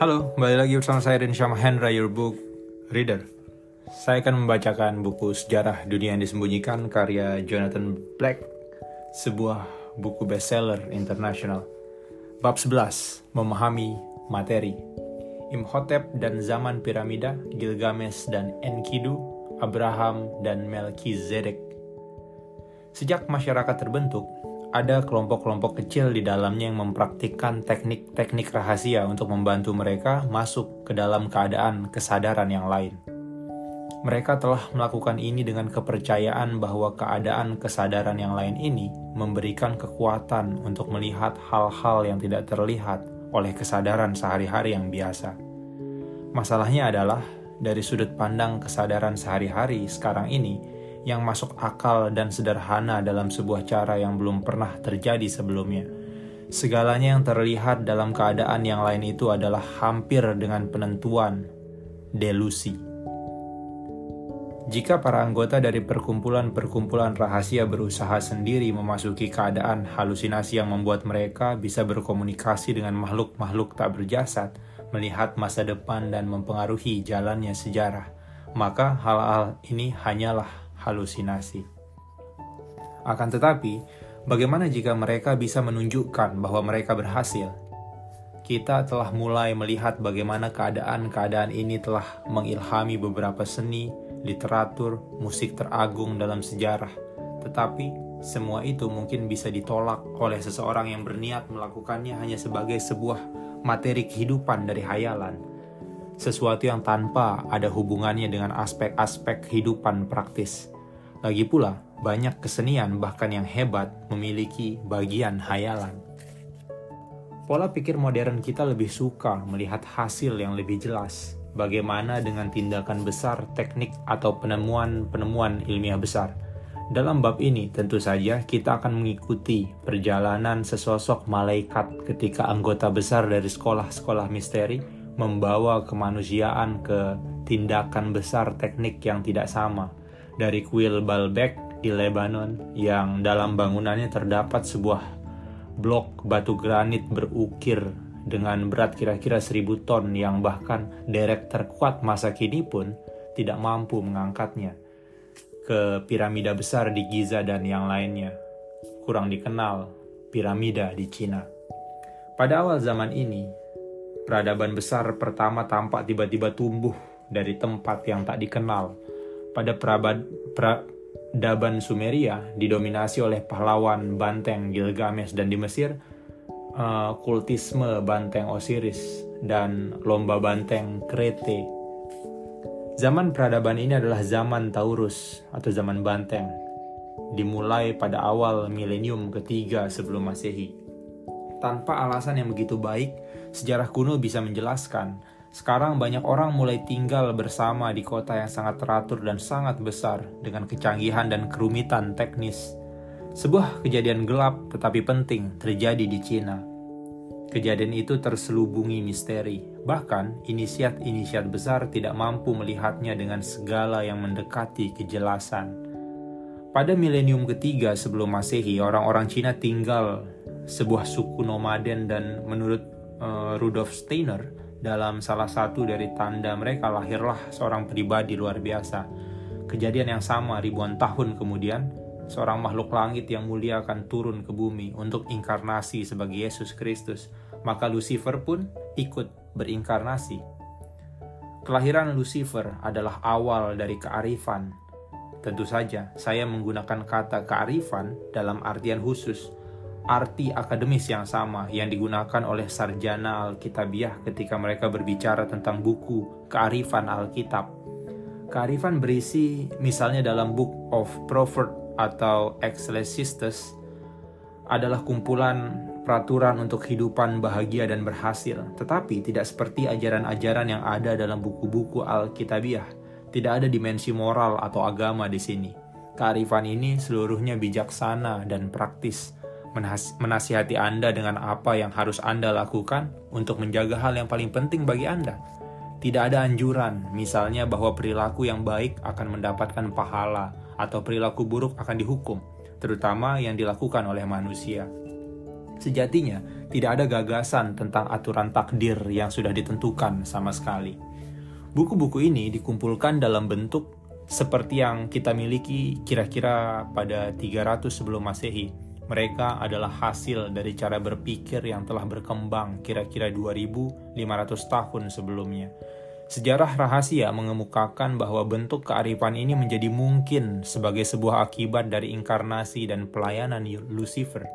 Halo, kembali lagi bersama saya Rinsyam Hendra, your book reader. Saya akan membacakan buku Sejarah Dunia yang Disembunyikan karya Jonathan Black, sebuah buku bestseller internasional. Bab 11, Memahami Materi. Imhotep dan zaman piramida, Gilgamesh dan Enkidu, Abraham dan Melchizedek. Sejak masyarakat terbentuk, ada kelompok-kelompok kecil di dalamnya yang mempraktikkan teknik-teknik rahasia untuk membantu mereka masuk ke dalam keadaan kesadaran yang lain. Mereka telah melakukan ini dengan kepercayaan bahwa keadaan kesadaran yang lain ini memberikan kekuatan untuk melihat hal-hal yang tidak terlihat oleh kesadaran sehari-hari yang biasa. Masalahnya adalah, dari sudut pandang kesadaran sehari-hari sekarang ini, yang masuk akal dan sederhana dalam sebuah cara yang belum pernah terjadi sebelumnya. Segalanya yang terlihat dalam keadaan yang lain itu adalah hampir dengan penentuan delusi. Jika para anggota dari perkumpulan-perkumpulan rahasia berusaha sendiri memasuki keadaan halusinasi yang membuat mereka bisa berkomunikasi dengan makhluk-makhluk tak berjasad, melihat masa depan dan mempengaruhi jalannya sejarah, maka hal-hal ini hanyalah halusinasi. Akan tetapi, bagaimana jika mereka bisa menunjukkan bahwa mereka berhasil? Kita telah mulai melihat bagaimana keadaan-keadaan ini telah mengilhami beberapa seni, literatur, musik teragung dalam sejarah. Tetapi, semua itu mungkin bisa ditolak oleh seseorang yang berniat melakukannya hanya sebagai sebuah materi kehidupan dari hayalan sesuatu yang tanpa ada hubungannya dengan aspek-aspek kehidupan praktis. Lagi pula, banyak kesenian bahkan yang hebat memiliki bagian hayalan. Pola pikir modern kita lebih suka melihat hasil yang lebih jelas. Bagaimana dengan tindakan besar, teknik, atau penemuan-penemuan ilmiah besar? Dalam bab ini, tentu saja kita akan mengikuti perjalanan sesosok malaikat ketika anggota besar dari sekolah-sekolah misteri membawa kemanusiaan ke tindakan besar teknik yang tidak sama. Dari kuil Baalbek di Lebanon yang dalam bangunannya terdapat sebuah blok batu granit berukir dengan berat kira-kira seribu ton yang bahkan derek terkuat masa kini pun tidak mampu mengangkatnya ke piramida besar di Giza dan yang lainnya. Kurang dikenal, piramida di Cina. Pada awal zaman ini, Peradaban besar pertama tampak tiba-tiba tumbuh dari tempat yang tak dikenal. Pada perabad, peradaban Sumeria didominasi oleh pahlawan banteng Gilgamesh dan di Mesir uh, kultisme banteng Osiris dan lomba banteng Krete. Zaman peradaban ini adalah zaman Taurus atau zaman banteng, dimulai pada awal milenium ketiga sebelum Masehi. Tanpa alasan yang begitu baik, sejarah kuno bisa menjelaskan, sekarang banyak orang mulai tinggal bersama di kota yang sangat teratur dan sangat besar dengan kecanggihan dan kerumitan teknis. Sebuah kejadian gelap tetapi penting terjadi di Cina. Kejadian itu terselubungi misteri, bahkan inisiat-inisiat besar tidak mampu melihatnya dengan segala yang mendekati kejelasan. Pada milenium ketiga sebelum Masehi, orang-orang Cina tinggal sebuah suku nomaden dan menurut uh, Rudolf Steiner dalam salah satu dari tanda mereka lahirlah seorang pribadi luar biasa. Kejadian yang sama ribuan tahun kemudian, seorang makhluk langit yang mulia akan turun ke bumi untuk inkarnasi sebagai Yesus Kristus. Maka Lucifer pun ikut berinkarnasi. Kelahiran Lucifer adalah awal dari kearifan. Tentu saja, saya menggunakan kata kearifan dalam artian khusus arti akademis yang sama yang digunakan oleh sarjana Alkitabiah ketika mereka berbicara tentang buku kearifan Alkitab. Kearifan berisi misalnya dalam Book of Proverbs atau Ecclesiastes adalah kumpulan peraturan untuk kehidupan bahagia dan berhasil, tetapi tidak seperti ajaran-ajaran yang ada dalam buku-buku Alkitabiah. Tidak ada dimensi moral atau agama di sini. Kearifan ini seluruhnya bijaksana dan praktis menasihati Anda dengan apa yang harus Anda lakukan untuk menjaga hal yang paling penting bagi Anda. Tidak ada anjuran, misalnya bahwa perilaku yang baik akan mendapatkan pahala atau perilaku buruk akan dihukum, terutama yang dilakukan oleh manusia. Sejatinya, tidak ada gagasan tentang aturan takdir yang sudah ditentukan sama sekali. Buku-buku ini dikumpulkan dalam bentuk seperti yang kita miliki kira-kira pada 300 sebelum Masehi. Mereka adalah hasil dari cara berpikir yang telah berkembang kira-kira 2500 tahun sebelumnya. Sejarah rahasia mengemukakan bahwa bentuk kearifan ini menjadi mungkin sebagai sebuah akibat dari inkarnasi dan pelayanan Lucifer.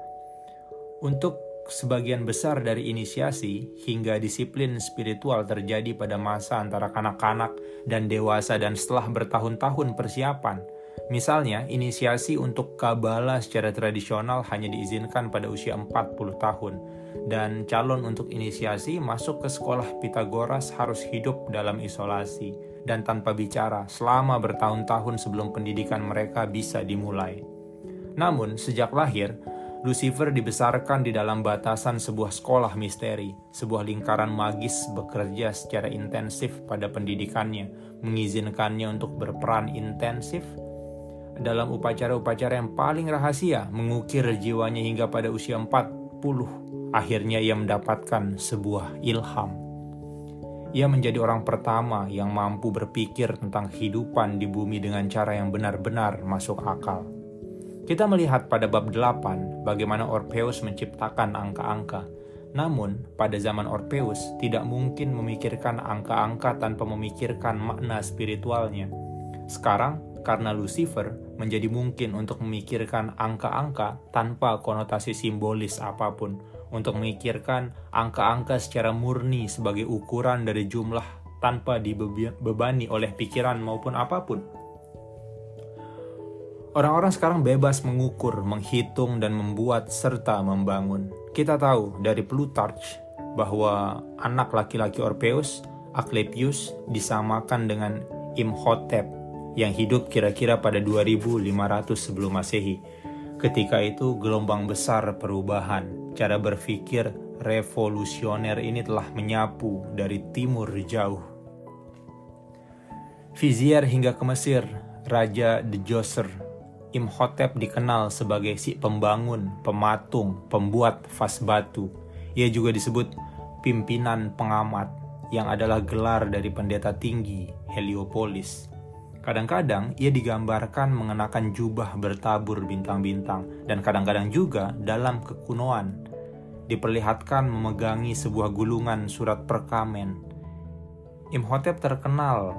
Untuk sebagian besar dari inisiasi hingga disiplin spiritual terjadi pada masa antara kanak-kanak dan dewasa dan setelah bertahun-tahun persiapan. Misalnya, inisiasi untuk kabala secara tradisional hanya diizinkan pada usia 40 tahun dan calon untuk inisiasi masuk ke sekolah Pitagoras harus hidup dalam isolasi dan tanpa bicara selama bertahun-tahun sebelum pendidikan mereka bisa dimulai. Namun, sejak lahir, Lucifer dibesarkan di dalam batasan sebuah sekolah misteri, sebuah lingkaran magis bekerja secara intensif pada pendidikannya, mengizinkannya untuk berperan intensif dalam upacara-upacara yang paling rahasia, mengukir jiwanya hingga pada usia 40 Akhirnya ia mendapatkan sebuah ilham. Ia menjadi orang pertama yang mampu berpikir tentang kehidupan di bumi dengan cara yang benar-benar masuk akal. Kita melihat pada bab 8 bagaimana Orpheus menciptakan angka-angka. Namun, pada zaman Orpheus tidak mungkin memikirkan angka-angka tanpa memikirkan makna spiritualnya. Sekarang, karena Lucifer menjadi mungkin untuk memikirkan angka-angka tanpa konotasi simbolis apa pun, untuk memikirkan angka-angka secara murni sebagai ukuran dari jumlah tanpa dibebani oleh pikiran maupun apa pun. Orang-orang sekarang bebas mengukur, menghitung, dan membuat serta membangun. Kita tahu dari Plutarch bahwa anak laki-laki Orpheus, Asclepius, disamakan dengan Imhotep yang hidup kira-kira pada 2500 sebelum Masehi Ketika itu gelombang besar perubahan, cara berpikir revolusioner ini telah menyapu dari timur jauh. Vizier hingga ke Mesir, Raja Djoser, Imhotep dikenal sebagai si pembangun, pematung, pembuat vas batu. Ia juga disebut pimpinan pengamat yang adalah gelar dari pendeta tinggi Heliopolis. Kadang-kadang ia digambarkan mengenakan jubah bertabur bintang-bintang dan kadang-kadang juga dalam kekunoan diperlihatkan memegangi sebuah gulungan surat perkamen. Imhotep terkenal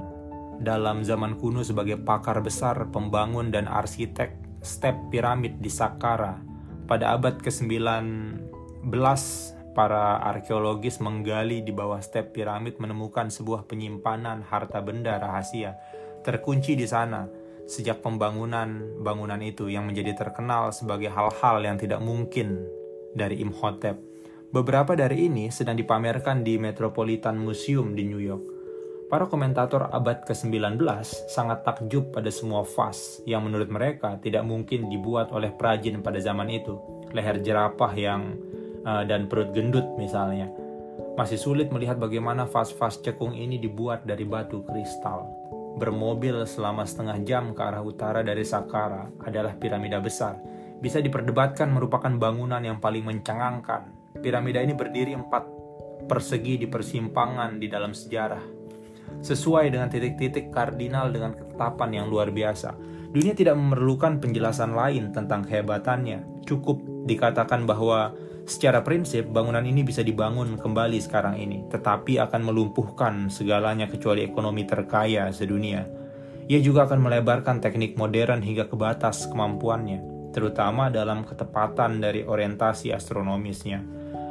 dalam zaman kuno sebagai pakar besar pembangun dan arsitek step piramid di Saqqara. Pada abad ke-19, para arkeologis menggali di bawah step piramid menemukan sebuah penyimpanan harta benda rahasia terkunci di sana sejak pembangunan bangunan itu yang menjadi terkenal sebagai hal-hal yang tidak mungkin dari Imhotep. Beberapa dari ini sedang dipamerkan di Metropolitan Museum di New York. Para komentator abad ke-19 sangat takjub pada semua vas yang menurut mereka tidak mungkin dibuat oleh perajin pada zaman itu. Leher jerapah yang uh, dan perut gendut misalnya. Masih sulit melihat bagaimana vas-vas cekung ini dibuat dari batu kristal bermobil selama setengah jam ke arah utara dari Saqqara adalah piramida besar. Bisa diperdebatkan merupakan bangunan yang paling mencengangkan. Piramida ini berdiri empat persegi di persimpangan di dalam sejarah. Sesuai dengan titik-titik kardinal dengan ketetapan yang luar biasa. Dunia tidak memerlukan penjelasan lain tentang kehebatannya. Cukup dikatakan bahwa Secara prinsip, bangunan ini bisa dibangun kembali sekarang ini, tetapi akan melumpuhkan segalanya kecuali ekonomi terkaya sedunia. Ia juga akan melebarkan teknik modern hingga ke batas kemampuannya, terutama dalam ketepatan dari orientasi astronomisnya.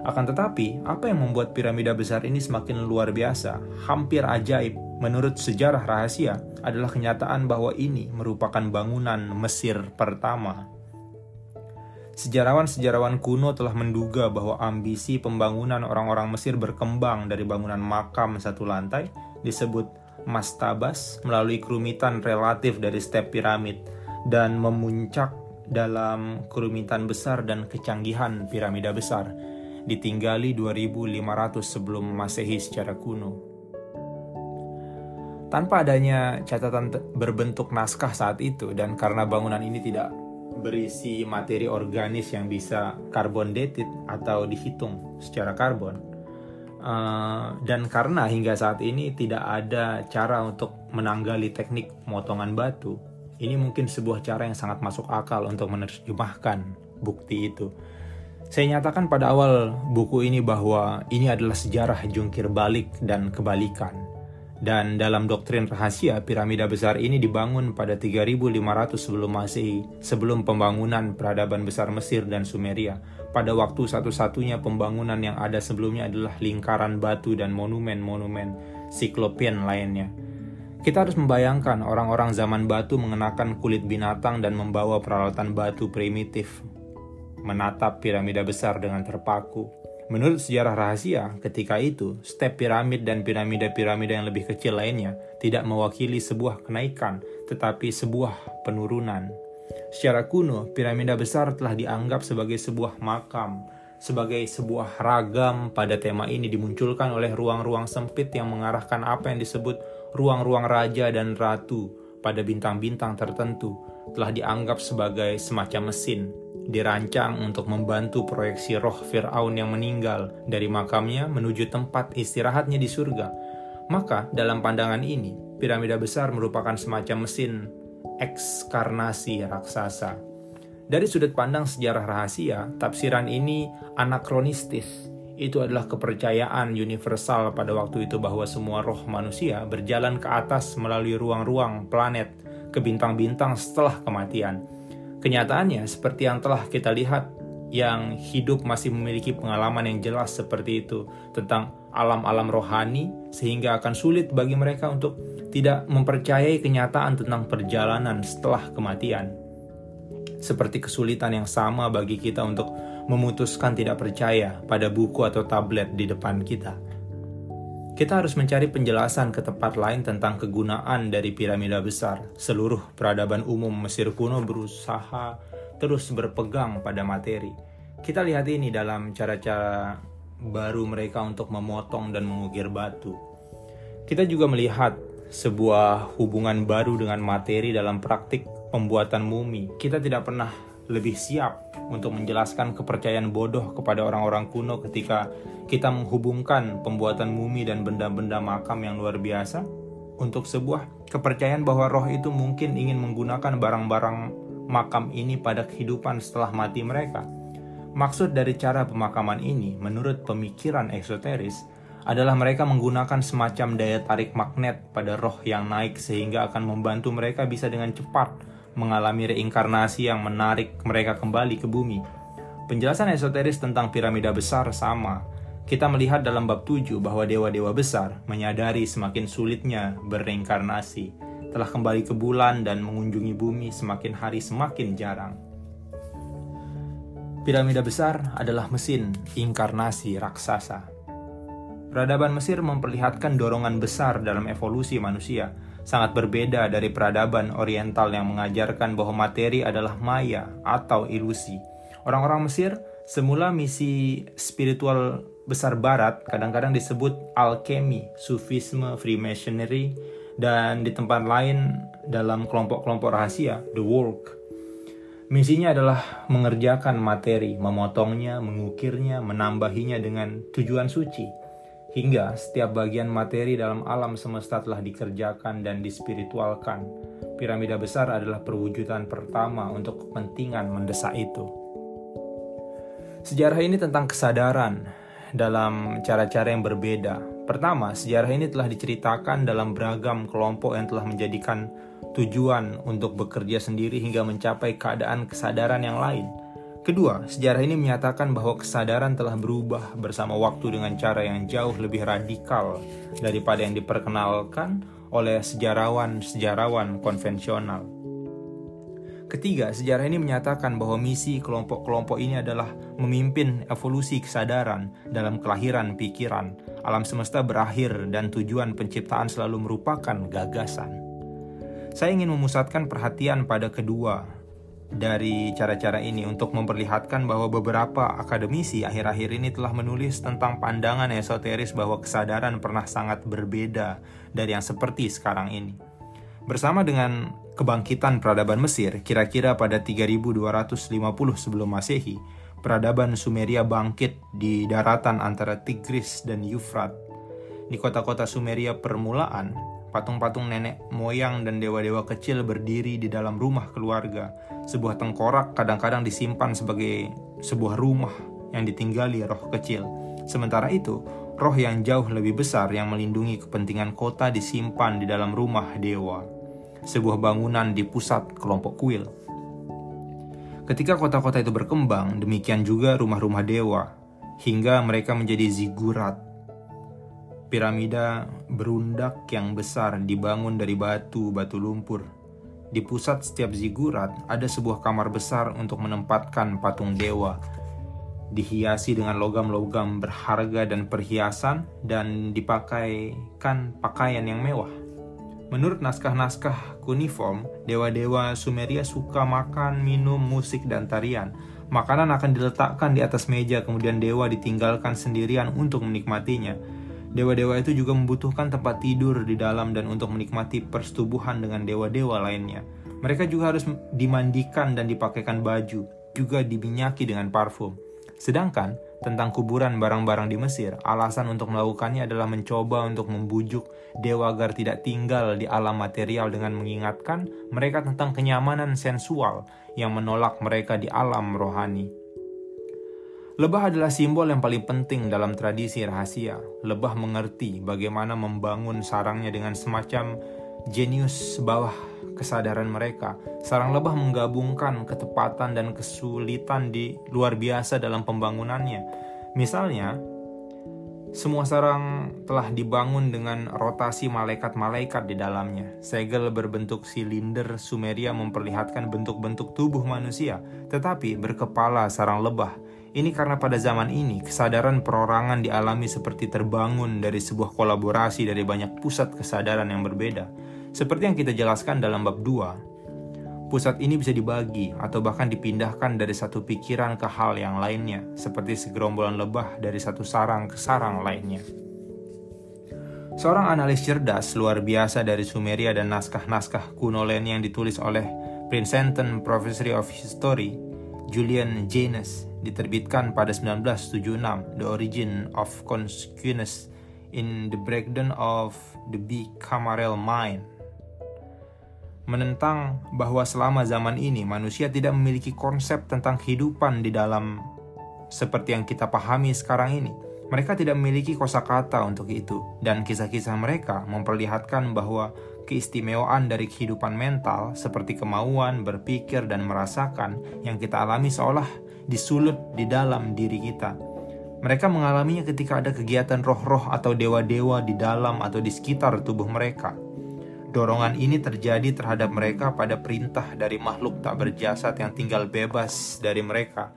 Akan tetapi, apa yang membuat piramida besar ini semakin luar biasa, hampir ajaib, menurut sejarah rahasia, adalah kenyataan bahwa ini merupakan bangunan Mesir pertama Sejarawan-sejarawan kuno telah menduga bahwa ambisi pembangunan orang-orang Mesir berkembang dari bangunan makam satu lantai disebut mastabas melalui kerumitan relatif dari step piramid dan memuncak dalam kerumitan besar dan kecanggihan piramida besar ditinggali 2500 sebelum Masehi secara kuno. Tanpa adanya catatan berbentuk naskah saat itu dan karena bangunan ini tidak berisi materi organis yang bisa carbon dated atau dihitung secara karbon. Uh, dan karena hingga saat ini tidak ada cara untuk menanggali teknik pemotongan batu, ini mungkin sebuah cara yang sangat masuk akal untuk menerjemahkan bukti itu. Saya nyatakan pada awal buku ini bahwa ini adalah sejarah jungkir balik dan kebalikan dan dalam doktrin rahasia, piramida besar ini dibangun pada 3500 sebelum Masehi, sebelum pembangunan peradaban besar Mesir dan Sumeria. Pada waktu satu-satunya pembangunan yang ada sebelumnya adalah lingkaran batu dan monumen-monumen siklopian lainnya. Kita harus membayangkan orang-orang zaman batu mengenakan kulit binatang dan membawa peralatan batu primitif, menatap piramida besar dengan terpaku. Menurut sejarah rahasia, ketika itu, step piramid dan piramida-piramida yang lebih kecil lainnya tidak mewakili sebuah kenaikan, tetapi sebuah penurunan. Secara kuno, piramida besar telah dianggap sebagai sebuah makam, sebagai sebuah ragam pada tema ini dimunculkan oleh ruang-ruang sempit yang mengarahkan apa yang disebut ruang-ruang raja dan ratu pada bintang-bintang tertentu, telah dianggap sebagai semacam mesin dirancang untuk membantu proyeksi roh Fir'aun yang meninggal dari makamnya menuju tempat istirahatnya di surga. Maka dalam pandangan ini, piramida besar merupakan semacam mesin ekskarnasi raksasa. Dari sudut pandang sejarah rahasia, tafsiran ini anakronistis. Itu adalah kepercayaan universal pada waktu itu bahwa semua roh manusia berjalan ke atas melalui ruang-ruang planet ke bintang-bintang setelah kematian Kenyataannya, seperti yang telah kita lihat, yang hidup masih memiliki pengalaman yang jelas seperti itu tentang alam-alam rohani, sehingga akan sulit bagi mereka untuk tidak mempercayai kenyataan tentang perjalanan setelah kematian. Seperti kesulitan yang sama bagi kita untuk memutuskan tidak percaya pada buku atau tablet di depan kita. Kita harus mencari penjelasan ke tempat lain tentang kegunaan dari piramida besar. Seluruh peradaban umum Mesir kuno berusaha terus berpegang pada materi. Kita lihat ini dalam cara-cara baru mereka untuk memotong dan mengukir batu. Kita juga melihat sebuah hubungan baru dengan materi dalam praktik pembuatan mumi. Kita tidak pernah lebih siap untuk menjelaskan kepercayaan bodoh kepada orang-orang kuno ketika kita menghubungkan pembuatan mumi dan benda-benda makam yang luar biasa untuk sebuah kepercayaan bahwa roh itu mungkin ingin menggunakan barang-barang makam ini pada kehidupan setelah mati mereka. Maksud dari cara pemakaman ini, menurut pemikiran esoteris, adalah mereka menggunakan semacam daya tarik magnet pada roh yang naik sehingga akan membantu mereka bisa dengan cepat mengalami reinkarnasi yang menarik mereka kembali ke bumi. Penjelasan esoteris tentang piramida besar sama. Kita melihat dalam bab 7 bahwa dewa-dewa besar menyadari semakin sulitnya bereinkarnasi, telah kembali ke bulan dan mengunjungi bumi semakin hari semakin jarang. Piramida besar adalah mesin inkarnasi raksasa. Peradaban Mesir memperlihatkan dorongan besar dalam evolusi manusia, sangat berbeda dari peradaban oriental yang mengajarkan bahwa materi adalah maya atau ilusi. Orang-orang Mesir semula misi spiritual besar barat kadang-kadang disebut alkemi, sufisme, freemasonry, dan di tempat lain dalam kelompok-kelompok rahasia, the work. Misinya adalah mengerjakan materi, memotongnya, mengukirnya, menambahinya dengan tujuan suci Hingga setiap bagian materi dalam alam semesta telah dikerjakan dan dispiritualkan, piramida besar adalah perwujudan pertama untuk kepentingan mendesak itu. Sejarah ini tentang kesadaran dalam cara-cara yang berbeda. Pertama, sejarah ini telah diceritakan dalam beragam kelompok yang telah menjadikan tujuan untuk bekerja sendiri hingga mencapai keadaan kesadaran yang lain – Kedua, sejarah ini menyatakan bahwa kesadaran telah berubah bersama waktu dengan cara yang jauh lebih radikal daripada yang diperkenalkan oleh sejarawan-sejarawan konvensional. Ketiga, sejarah ini menyatakan bahwa misi kelompok-kelompok ini adalah memimpin evolusi kesadaran dalam kelahiran pikiran. Alam semesta berakhir dan tujuan penciptaan selalu merupakan gagasan. Saya ingin memusatkan perhatian pada kedua dari cara-cara ini untuk memperlihatkan bahwa beberapa akademisi akhir-akhir ini telah menulis tentang pandangan esoteris bahwa kesadaran pernah sangat berbeda dari yang seperti sekarang ini. Bersama dengan kebangkitan peradaban Mesir, kira-kira pada 3250 sebelum Masehi, peradaban Sumeria bangkit di daratan antara Tigris dan Yufrat. Di kota-kota Sumeria permulaan, patung-patung nenek moyang dan dewa-dewa kecil berdiri di dalam rumah keluarga. Sebuah tengkorak kadang-kadang disimpan sebagai sebuah rumah yang ditinggali roh kecil. Sementara itu, roh yang jauh lebih besar yang melindungi kepentingan kota disimpan di dalam rumah dewa sebuah bangunan di pusat kelompok kuil. Ketika kota-kota itu berkembang, demikian juga rumah-rumah dewa, hingga mereka menjadi zigurat. Piramida berundak yang besar dibangun dari batu-batu lumpur. Di pusat setiap zigurat ada sebuah kamar besar untuk menempatkan patung dewa, dihiasi dengan logam-logam berharga dan perhiasan, dan dipakaikan pakaian yang mewah. Menurut naskah-naskah kuniform, dewa-dewa Sumeria suka makan, minum, musik, dan tarian. Makanan akan diletakkan di atas meja, kemudian dewa ditinggalkan sendirian untuk menikmatinya. Dewa-dewa itu juga membutuhkan tempat tidur di dalam dan untuk menikmati persetubuhan dengan dewa-dewa lainnya. Mereka juga harus dimandikan dan dipakaikan baju, juga diminyaki dengan parfum. Sedangkan tentang kuburan barang-barang di Mesir, alasan untuk melakukannya adalah mencoba untuk membujuk dewa agar tidak tinggal di alam material dengan mengingatkan mereka tentang kenyamanan sensual yang menolak mereka di alam rohani. Lebah adalah simbol yang paling penting dalam tradisi rahasia. Lebah mengerti bagaimana membangun sarangnya dengan semacam jenius bawah kesadaran mereka. Sarang lebah menggabungkan ketepatan dan kesulitan di luar biasa dalam pembangunannya. Misalnya, semua sarang telah dibangun dengan rotasi malaikat-malaikat di dalamnya. Segel berbentuk silinder Sumeria memperlihatkan bentuk-bentuk tubuh manusia, tetapi berkepala sarang lebah. Ini karena pada zaman ini kesadaran perorangan dialami seperti terbangun dari sebuah kolaborasi dari banyak pusat kesadaran yang berbeda. Seperti yang kita jelaskan dalam bab 2, pusat ini bisa dibagi atau bahkan dipindahkan dari satu pikiran ke hal yang lainnya, seperti segerombolan lebah dari satu sarang ke sarang lainnya. Seorang analis cerdas luar biasa dari Sumeria dan naskah-naskah kuno lainnya yang ditulis oleh Princeton Professor of History, Julian Jaynes, diterbitkan pada 1976, The Origin of Consciousness in the Breakdown of the Bicameral Mind menentang bahwa selama zaman ini manusia tidak memiliki konsep tentang kehidupan di dalam seperti yang kita pahami sekarang ini. Mereka tidak memiliki kosakata untuk itu, dan kisah-kisah mereka memperlihatkan bahwa keistimewaan dari kehidupan mental, seperti kemauan, berpikir, dan merasakan yang kita alami seolah disulut di dalam diri kita. Mereka mengalaminya ketika ada kegiatan roh-roh atau dewa-dewa di dalam atau di sekitar tubuh mereka. Dorongan ini terjadi terhadap mereka pada perintah dari makhluk tak berjasad yang tinggal bebas dari mereka,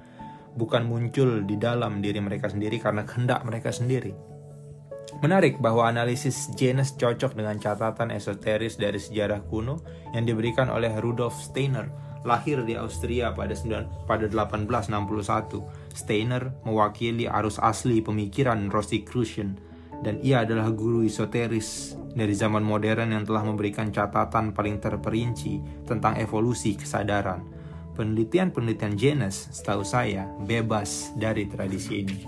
bukan muncul di dalam diri mereka sendiri karena kehendak mereka sendiri. Menarik bahwa analisis Janus cocok dengan catatan esoteris dari sejarah kuno yang diberikan oleh Rudolf Steiner, lahir di Austria pada 1861. Steiner mewakili arus asli pemikiran Rosicrucian dan ia adalah guru esoteris dari zaman modern yang telah memberikan catatan paling terperinci tentang evolusi kesadaran. Penelitian-penelitian Janus, setahu saya, bebas dari tradisi ini.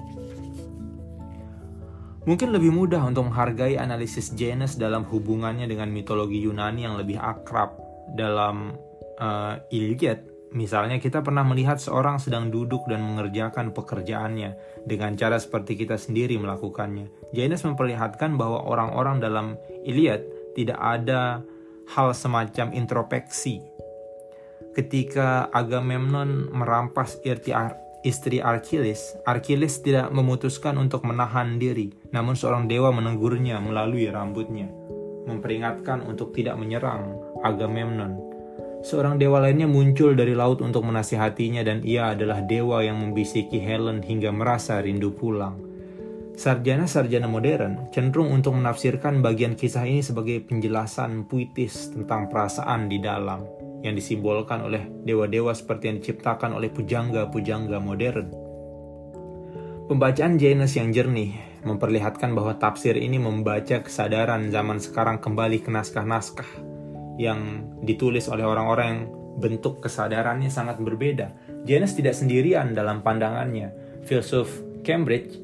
Mungkin lebih mudah untuk menghargai analisis Janus dalam hubungannya dengan mitologi Yunani yang lebih akrab dalam uh, Iliad Misalnya kita pernah melihat seorang sedang duduk dan mengerjakan pekerjaannya dengan cara seperti kita sendiri melakukannya. Janus memperlihatkan bahwa orang-orang dalam Iliad tidak ada hal semacam introspeksi. Ketika Agamemnon merampas istri Archilis, Archilis tidak memutuskan untuk menahan diri, namun seorang dewa menegurnya melalui rambutnya, memperingatkan untuk tidak menyerang Agamemnon Seorang dewa lainnya muncul dari laut untuk menasihatinya dan ia adalah dewa yang membisiki Helen hingga merasa rindu pulang. Sarjana-sarjana modern cenderung untuk menafsirkan bagian kisah ini sebagai penjelasan puitis tentang perasaan di dalam yang disimbolkan oleh dewa-dewa seperti yang diciptakan oleh pujangga-pujangga modern. Pembacaan Janus yang jernih memperlihatkan bahwa tafsir ini membaca kesadaran zaman sekarang kembali ke naskah-naskah yang ditulis oleh orang-orang yang bentuk kesadarannya sangat berbeda. Janus tidak sendirian dalam pandangannya. Filsuf Cambridge,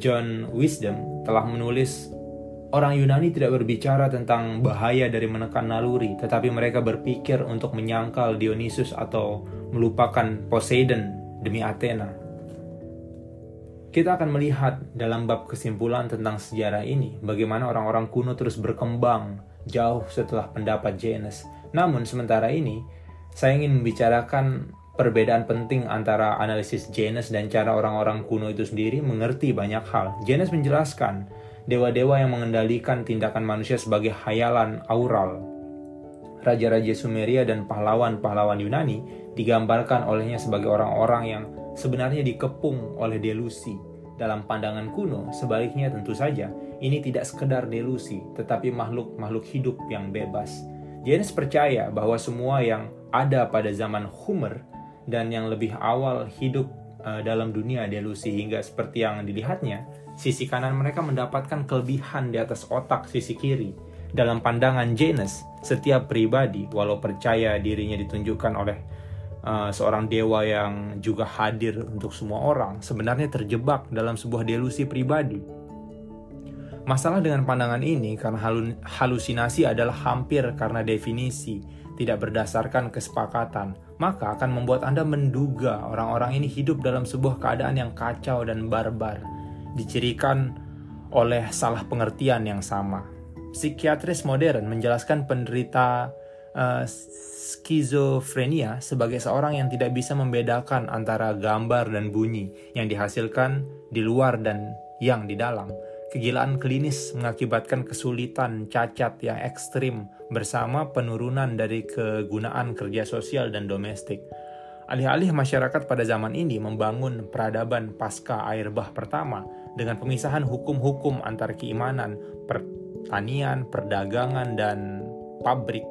John Wisdom, telah menulis orang Yunani tidak berbicara tentang bahaya dari menekan naluri, tetapi mereka berpikir untuk menyangkal Dionysus atau melupakan Poseidon demi Athena. Kita akan melihat dalam bab kesimpulan tentang sejarah ini bagaimana orang-orang kuno terus berkembang jauh setelah pendapat Janus. Namun sementara ini, saya ingin membicarakan perbedaan penting antara analisis Janus dan cara orang-orang kuno itu sendiri mengerti banyak hal. Janus menjelaskan dewa-dewa yang mengendalikan tindakan manusia sebagai hayalan aural. Raja-raja Sumeria dan pahlawan-pahlawan Yunani digambarkan olehnya sebagai orang-orang yang sebenarnya dikepung oleh delusi. Dalam pandangan kuno, sebaliknya tentu saja, ini tidak sekedar delusi, tetapi makhluk-makhluk hidup yang bebas. Janus percaya bahwa semua yang ada pada zaman Homer dan yang lebih awal hidup uh, dalam dunia delusi hingga seperti yang dilihatnya, sisi kanan mereka mendapatkan kelebihan di atas otak sisi kiri. Dalam pandangan Janus, setiap pribadi, walau percaya dirinya ditunjukkan oleh uh, seorang dewa yang juga hadir untuk semua orang, sebenarnya terjebak dalam sebuah delusi pribadi Masalah dengan pandangan ini karena halusinasi adalah hampir karena definisi, tidak berdasarkan kesepakatan, maka akan membuat Anda menduga orang-orang ini hidup dalam sebuah keadaan yang kacau dan barbar, dicirikan oleh salah pengertian yang sama. Psikiatris modern menjelaskan penderita uh, skizofrenia sebagai seorang yang tidak bisa membedakan antara gambar dan bunyi yang dihasilkan di luar dan yang di dalam Kegilaan klinis mengakibatkan kesulitan cacat yang ekstrim bersama penurunan dari kegunaan kerja sosial dan domestik. Alih-alih masyarakat pada zaman ini membangun peradaban pasca air bah pertama dengan pemisahan hukum-hukum antar keimanan, pertanian, perdagangan, dan pabrik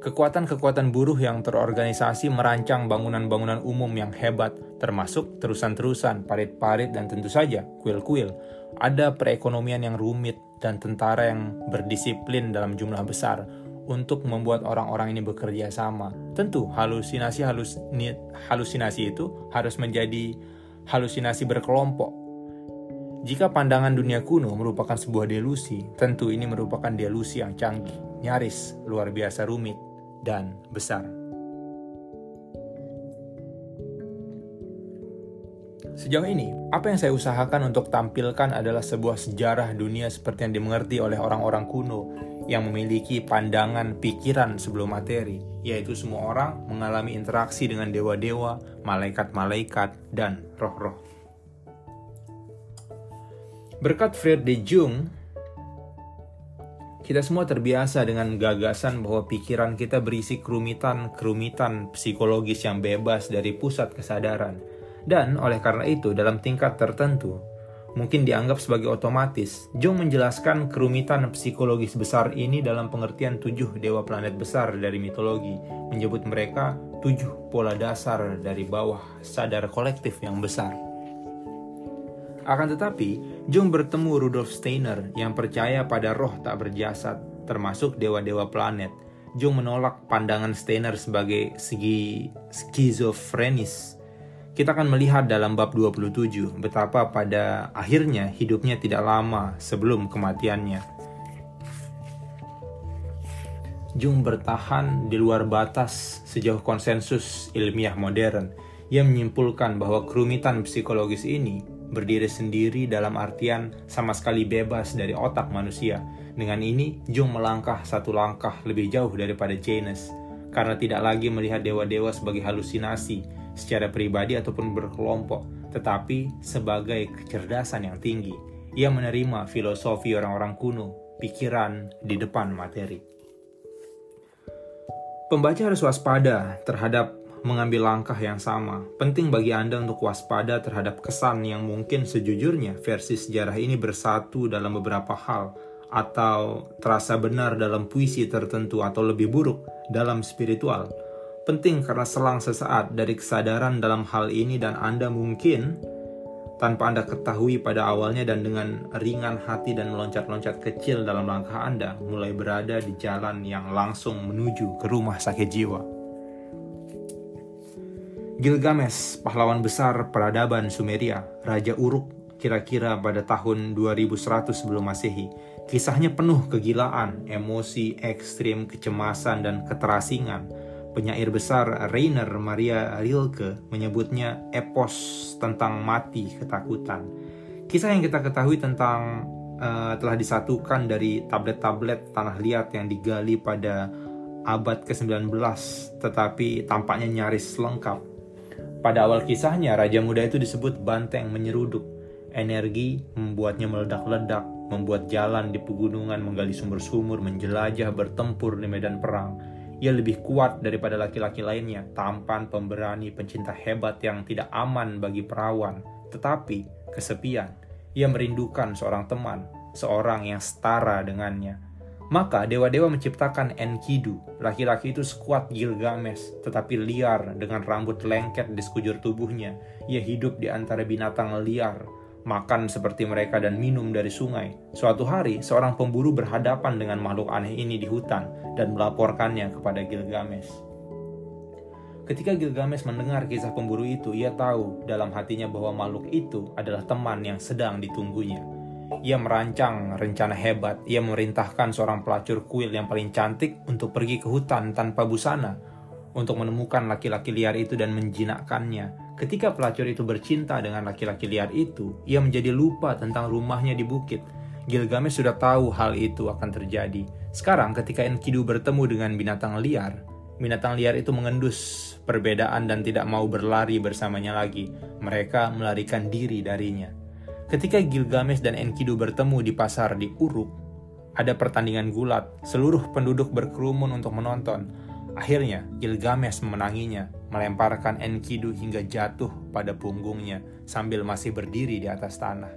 Kekuatan-kekuatan buruh yang terorganisasi merancang bangunan-bangunan umum yang hebat, termasuk terusan-terusan, parit-parit, dan tentu saja kuil-kuil. Ada perekonomian yang rumit dan tentara yang berdisiplin dalam jumlah besar untuk membuat orang-orang ini bekerja sama. Tentu halusinasi halus halusinasi itu harus menjadi halusinasi berkelompok. Jika pandangan dunia kuno merupakan sebuah delusi, tentu ini merupakan delusi yang canggih, nyaris luar biasa rumit dan besar. Sejauh ini, apa yang saya usahakan untuk tampilkan adalah sebuah sejarah dunia seperti yang dimengerti oleh orang-orang kuno yang memiliki pandangan pikiran sebelum materi, yaitu semua orang mengalami interaksi dengan dewa-dewa, malaikat-malaikat, dan roh-roh. Berkat de Jung, kita semua terbiasa dengan gagasan bahwa pikiran kita berisi kerumitan-kerumitan psikologis yang bebas dari pusat kesadaran. Dan oleh karena itu, dalam tingkat tertentu, mungkin dianggap sebagai otomatis, Jung menjelaskan kerumitan psikologis besar ini dalam pengertian tujuh dewa planet besar dari mitologi, menyebut mereka tujuh pola dasar dari bawah sadar kolektif yang besar. Akan tetapi, Jung bertemu Rudolf Steiner yang percaya pada roh tak berjasad, termasuk dewa-dewa planet. Jung menolak pandangan Steiner sebagai segi skizofrenis. Kita akan melihat dalam bab 27 betapa pada akhirnya hidupnya tidak lama sebelum kematiannya. Jung bertahan di luar batas sejauh konsensus ilmiah modern. Ia menyimpulkan bahwa kerumitan psikologis ini berdiri sendiri dalam artian sama sekali bebas dari otak manusia. Dengan ini, Jung melangkah satu langkah lebih jauh daripada Janus, karena tidak lagi melihat dewa-dewa sebagai halusinasi secara pribadi ataupun berkelompok, tetapi sebagai kecerdasan yang tinggi. Ia menerima filosofi orang-orang kuno, pikiran di depan materi. Pembaca harus waspada terhadap mengambil langkah yang sama. Penting bagi Anda untuk waspada terhadap kesan yang mungkin sejujurnya versi sejarah ini bersatu dalam beberapa hal atau terasa benar dalam puisi tertentu atau lebih buruk dalam spiritual. Penting karena selang sesaat dari kesadaran dalam hal ini dan Anda mungkin tanpa Anda ketahui pada awalnya dan dengan ringan hati dan meloncat-loncat kecil dalam langkah Anda mulai berada di jalan yang langsung menuju ke rumah sakit jiwa. Gilgamesh, pahlawan besar peradaban Sumeria, Raja Uruk kira-kira pada tahun 2100 sebelum Masehi. Kisahnya penuh kegilaan, emosi, ekstrim, kecemasan, dan keterasingan Penyair besar Rainer Maria Rilke menyebutnya epos tentang mati ketakutan. Kisah yang kita ketahui tentang uh, telah disatukan dari tablet-tablet tanah liat yang digali pada abad ke-19 tetapi tampaknya nyaris lengkap. Pada awal kisahnya, raja muda itu disebut banteng menyeruduk. Energi membuatnya meledak-ledak, membuat jalan di pegunungan, menggali sumur-sumur, menjelajah, bertempur di medan perang ia lebih kuat daripada laki-laki lainnya, tampan, pemberani, pencinta hebat yang tidak aman bagi perawan, tetapi kesepian. Ia merindukan seorang teman, seorang yang setara dengannya. Maka dewa-dewa menciptakan Enkidu, laki-laki itu sekuat Gilgamesh, tetapi liar dengan rambut lengket di sekujur tubuhnya. Ia hidup di antara binatang liar, makan seperti mereka dan minum dari sungai. Suatu hari, seorang pemburu berhadapan dengan makhluk aneh ini di hutan dan melaporkannya kepada Gilgamesh. Ketika Gilgamesh mendengar kisah pemburu itu, ia tahu dalam hatinya bahwa makhluk itu adalah teman yang sedang ditunggunya. Ia merancang rencana hebat. Ia memerintahkan seorang pelacur kuil yang paling cantik untuk pergi ke hutan tanpa busana untuk menemukan laki-laki liar itu dan menjinakkannya Ketika pelacur itu bercinta dengan laki-laki liar itu, ia menjadi lupa tentang rumahnya di bukit. Gilgamesh sudah tahu hal itu akan terjadi. Sekarang ketika Enkidu bertemu dengan binatang liar, binatang liar itu mengendus perbedaan dan tidak mau berlari bersamanya lagi. Mereka melarikan diri darinya. Ketika Gilgamesh dan Enkidu bertemu di pasar di Uruk, ada pertandingan gulat. Seluruh penduduk berkerumun untuk menonton. Akhirnya, Gilgamesh memenanginya melemparkan Enkidu hingga jatuh pada punggungnya sambil masih berdiri di atas tanah.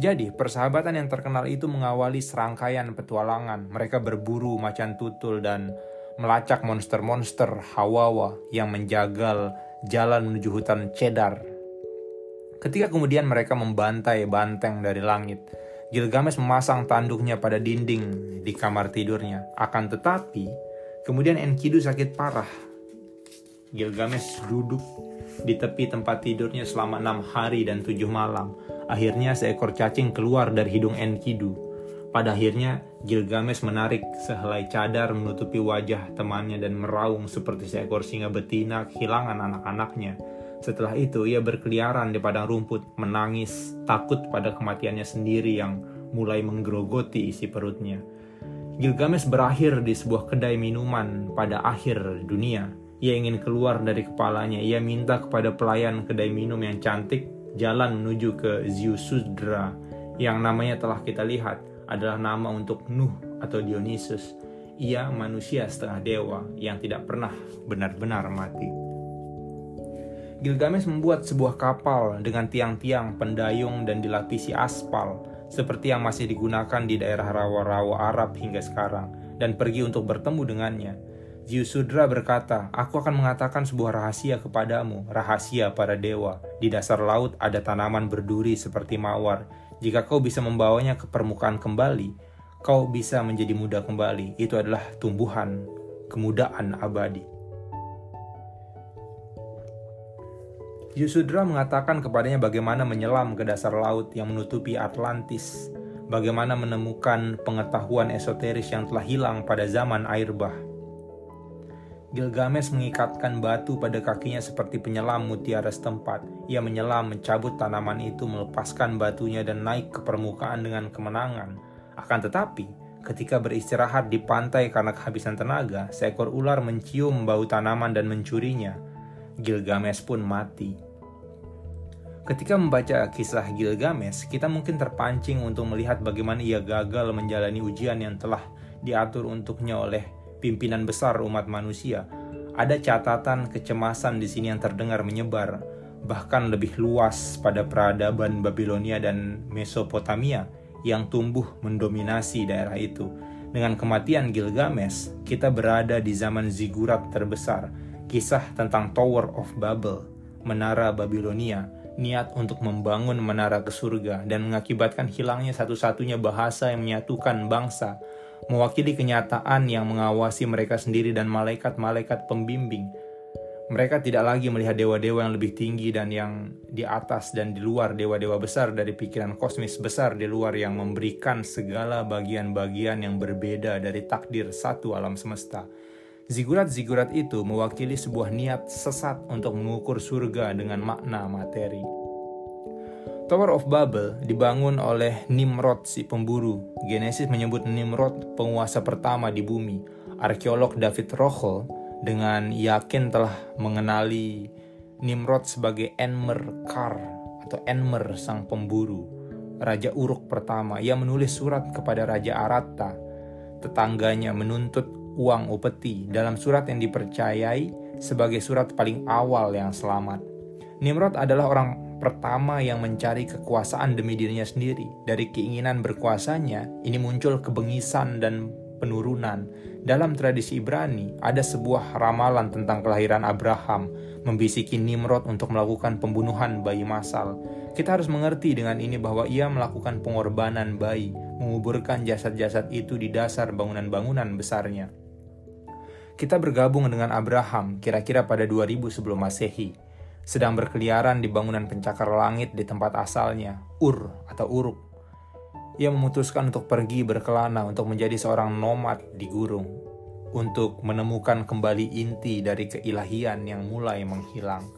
Jadi, persahabatan yang terkenal itu mengawali serangkaian petualangan. Mereka berburu macan tutul dan melacak monster-monster Hawawa yang menjagal jalan menuju hutan Cedar. Ketika kemudian mereka membantai banteng dari langit, Gilgamesh memasang tanduknya pada dinding di kamar tidurnya. Akan tetapi, kemudian Enkidu sakit parah Gilgamesh duduk di tepi tempat tidurnya selama enam hari dan tujuh malam. Akhirnya seekor cacing keluar dari hidung Enkidu. Pada akhirnya Gilgamesh menarik sehelai cadar menutupi wajah temannya dan meraung seperti seekor singa betina kehilangan anak-anaknya. Setelah itu ia berkeliaran di padang rumput, menangis, takut pada kematiannya sendiri yang mulai menggerogoti isi perutnya. Gilgamesh berakhir di sebuah kedai minuman pada akhir dunia ia ingin keluar dari kepalanya. Ia minta kepada pelayan kedai minum yang cantik jalan menuju ke Ziusudra yang namanya telah kita lihat adalah nama untuk Nuh atau Dionysus. Ia manusia setengah dewa yang tidak pernah benar-benar mati. Gilgamesh membuat sebuah kapal dengan tiang-tiang, pendayung, dan dilapisi aspal seperti yang masih digunakan di daerah rawa-rawa Arab hingga sekarang dan pergi untuk bertemu dengannya. Yusudra berkata, Aku akan mengatakan sebuah rahasia kepadamu, rahasia para dewa. Di dasar laut ada tanaman berduri seperti mawar. Jika kau bisa membawanya ke permukaan kembali, kau bisa menjadi muda kembali. Itu adalah tumbuhan kemudaan abadi. Yusudra mengatakan kepadanya bagaimana menyelam ke dasar laut yang menutupi Atlantis, bagaimana menemukan pengetahuan esoteris yang telah hilang pada zaman air bah Gilgamesh mengikatkan batu pada kakinya seperti penyelam mutiara setempat. Ia menyelam, mencabut tanaman itu, melepaskan batunya dan naik ke permukaan dengan kemenangan. Akan tetapi, ketika beristirahat di pantai karena kehabisan tenaga, seekor ular mencium bau tanaman dan mencurinya. Gilgamesh pun mati. Ketika membaca kisah Gilgamesh, kita mungkin terpancing untuk melihat bagaimana ia gagal menjalani ujian yang telah diatur untuknya oleh pimpinan besar umat manusia, ada catatan kecemasan di sini yang terdengar menyebar, bahkan lebih luas pada peradaban Babilonia dan Mesopotamia yang tumbuh mendominasi daerah itu. Dengan kematian Gilgamesh, kita berada di zaman zigurat terbesar, kisah tentang Tower of Babel, menara Babilonia, niat untuk membangun menara ke surga dan mengakibatkan hilangnya satu-satunya bahasa yang menyatukan bangsa, mewakili kenyataan yang mengawasi mereka sendiri dan malaikat-malaikat pembimbing. Mereka tidak lagi melihat dewa-dewa yang lebih tinggi dan yang di atas dan di luar dewa-dewa besar dari pikiran kosmis besar di luar yang memberikan segala bagian-bagian yang berbeda dari takdir satu alam semesta Zigurat-zigurat itu mewakili sebuah niat sesat untuk mengukur surga dengan makna materi. Tower of Babel dibangun oleh Nimrod si pemburu. Genesis menyebut Nimrod penguasa pertama di bumi. Arkeolog David Rochel dengan yakin telah mengenali Nimrod sebagai Enmer Kar atau Enmer sang pemburu, raja Uruk pertama. Ia menulis surat kepada Raja Aratta, tetangganya menuntut uang upeti dalam surat yang dipercayai sebagai surat paling awal yang selamat. Nimrod adalah orang pertama yang mencari kekuasaan demi dirinya sendiri. Dari keinginan berkuasanya, ini muncul kebengisan dan penurunan. Dalam tradisi Ibrani, ada sebuah ramalan tentang kelahiran Abraham, membisiki Nimrod untuk melakukan pembunuhan bayi massal. Kita harus mengerti dengan ini bahwa ia melakukan pengorbanan bayi, menguburkan jasad-jasad itu di dasar bangunan-bangunan besarnya. Kita bergabung dengan Abraham kira-kira pada 2000 sebelum Masehi, sedang berkeliaran di bangunan pencakar langit di tempat asalnya, Ur atau Uruk. Ia memutuskan untuk pergi berkelana untuk menjadi seorang nomad di gurun, untuk menemukan kembali inti dari keilahian yang mulai menghilang.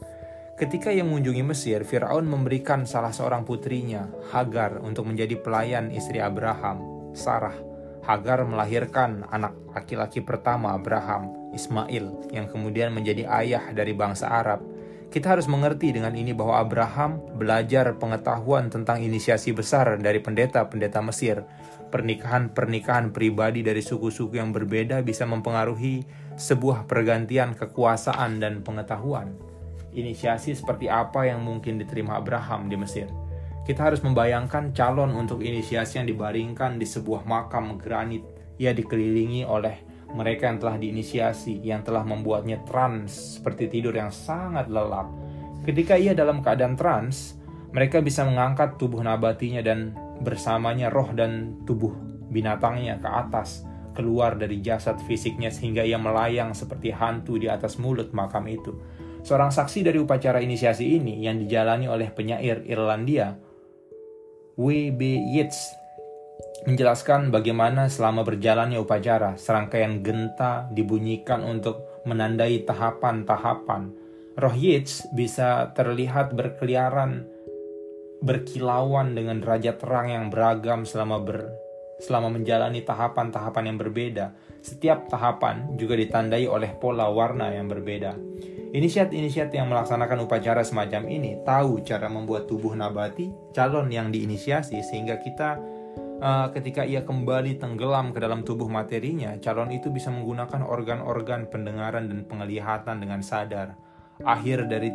Ketika ia mengunjungi Mesir, Firaun memberikan salah seorang putrinya, Hagar, untuk menjadi pelayan istri Abraham, Sarah Hagar melahirkan anak laki-laki pertama Abraham, Ismail, yang kemudian menjadi ayah dari bangsa Arab. Kita harus mengerti dengan ini bahwa Abraham belajar pengetahuan tentang inisiasi besar dari pendeta-pendeta Mesir. Pernikahan-pernikahan pribadi dari suku-suku yang berbeda bisa mempengaruhi sebuah pergantian kekuasaan dan pengetahuan. Inisiasi seperti apa yang mungkin diterima Abraham di Mesir? Kita harus membayangkan calon untuk inisiasi yang dibaringkan di sebuah makam granit. Ia dikelilingi oleh mereka yang telah diinisiasi, yang telah membuatnya trans seperti tidur yang sangat lelap. Ketika ia dalam keadaan trans, mereka bisa mengangkat tubuh nabatinya dan bersamanya roh dan tubuh binatangnya ke atas, keluar dari jasad fisiknya sehingga ia melayang seperti hantu di atas mulut makam itu. Seorang saksi dari upacara inisiasi ini yang dijalani oleh penyair Irlandia W.B. Yeats menjelaskan bagaimana selama berjalannya upacara, serangkaian genta dibunyikan untuk menandai tahapan-tahapan. Roh Yeats bisa terlihat berkeliaran, berkilauan dengan derajat terang yang beragam selama ber, selama menjalani tahapan-tahapan yang berbeda. Setiap tahapan juga ditandai oleh pola warna yang berbeda. Inisiat-inisiat yang melaksanakan upacara semacam ini tahu cara membuat tubuh nabati calon yang diinisiasi sehingga kita uh, ketika ia kembali tenggelam ke dalam tubuh materinya, calon itu bisa menggunakan organ-organ pendengaran dan penglihatan dengan sadar. Akhir dari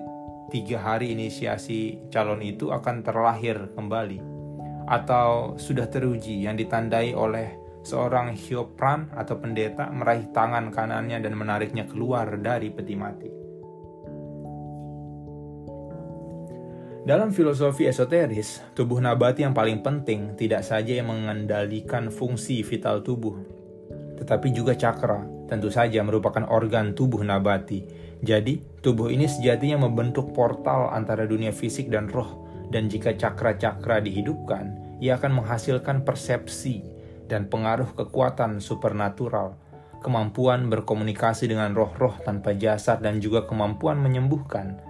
tiga hari inisiasi calon itu akan terlahir kembali atau sudah teruji yang ditandai oleh seorang hiopran atau pendeta meraih tangan kanannya dan menariknya keluar dari peti mati. Dalam filosofi esoteris, tubuh nabati yang paling penting tidak saja yang mengendalikan fungsi vital tubuh, tetapi juga cakra, tentu saja merupakan organ tubuh nabati. Jadi, tubuh ini sejatinya membentuk portal antara dunia fisik dan roh, dan jika cakra-cakra dihidupkan, ia akan menghasilkan persepsi dan pengaruh kekuatan supernatural, kemampuan berkomunikasi dengan roh-roh tanpa jasad, dan juga kemampuan menyembuhkan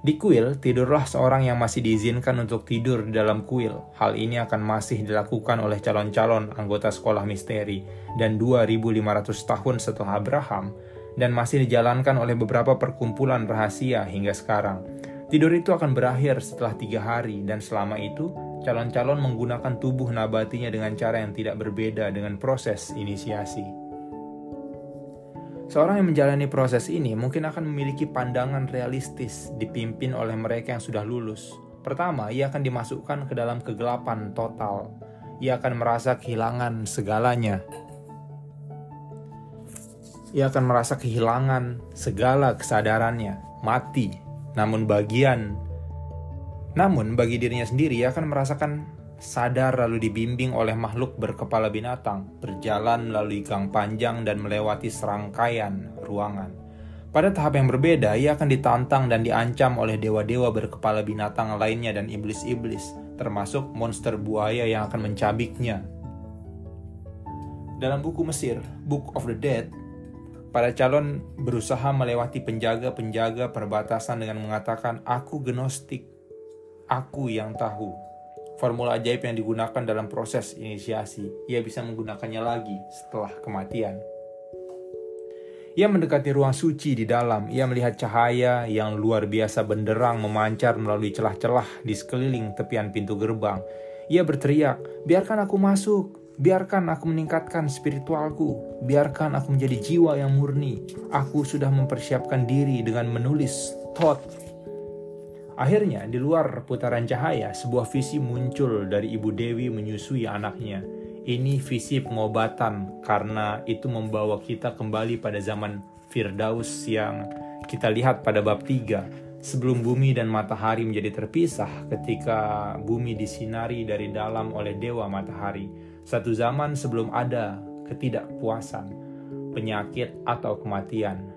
di kuil, tidurlah seorang yang masih diizinkan untuk tidur di dalam kuil. Hal ini akan masih dilakukan oleh calon-calon anggota sekolah misteri dan 2500 tahun setelah Abraham dan masih dijalankan oleh beberapa perkumpulan rahasia hingga sekarang. Tidur itu akan berakhir setelah tiga hari dan selama itu calon-calon menggunakan tubuh nabatinya dengan cara yang tidak berbeda dengan proses inisiasi. Seorang yang menjalani proses ini mungkin akan memiliki pandangan realistis dipimpin oleh mereka yang sudah lulus. Pertama, ia akan dimasukkan ke dalam kegelapan total. Ia akan merasa kehilangan segalanya. Ia akan merasa kehilangan segala kesadarannya, mati. Namun bagian Namun bagi dirinya sendiri ia akan merasakan sadar lalu dibimbing oleh makhluk berkepala binatang, berjalan melalui gang panjang dan melewati serangkaian ruangan. Pada tahap yang berbeda, ia akan ditantang dan diancam oleh dewa-dewa berkepala binatang lainnya dan iblis-iblis, termasuk monster buaya yang akan mencabiknya. Dalam buku Mesir, Book of the Dead, para calon berusaha melewati penjaga-penjaga perbatasan dengan mengatakan, "Aku gnostik, aku yang tahu." Formula ajaib yang digunakan dalam proses inisiasi, ia bisa menggunakannya lagi setelah kematian. Ia mendekati ruang suci di dalam. Ia melihat cahaya yang luar biasa benderang memancar melalui celah-celah di sekeliling tepian pintu gerbang. Ia berteriak, "Biarkan aku masuk! Biarkan aku meningkatkan spiritualku. Biarkan aku menjadi jiwa yang murni. Aku sudah mempersiapkan diri dengan menulis thought." Akhirnya, di luar putaran cahaya, sebuah visi muncul dari Ibu Dewi menyusui anaknya. Ini visi pengobatan karena itu membawa kita kembali pada zaman Firdaus yang kita lihat pada bab 3 sebelum bumi dan matahari menjadi terpisah ketika bumi disinari dari dalam oleh dewa matahari. Satu zaman sebelum ada ketidakpuasan penyakit atau kematian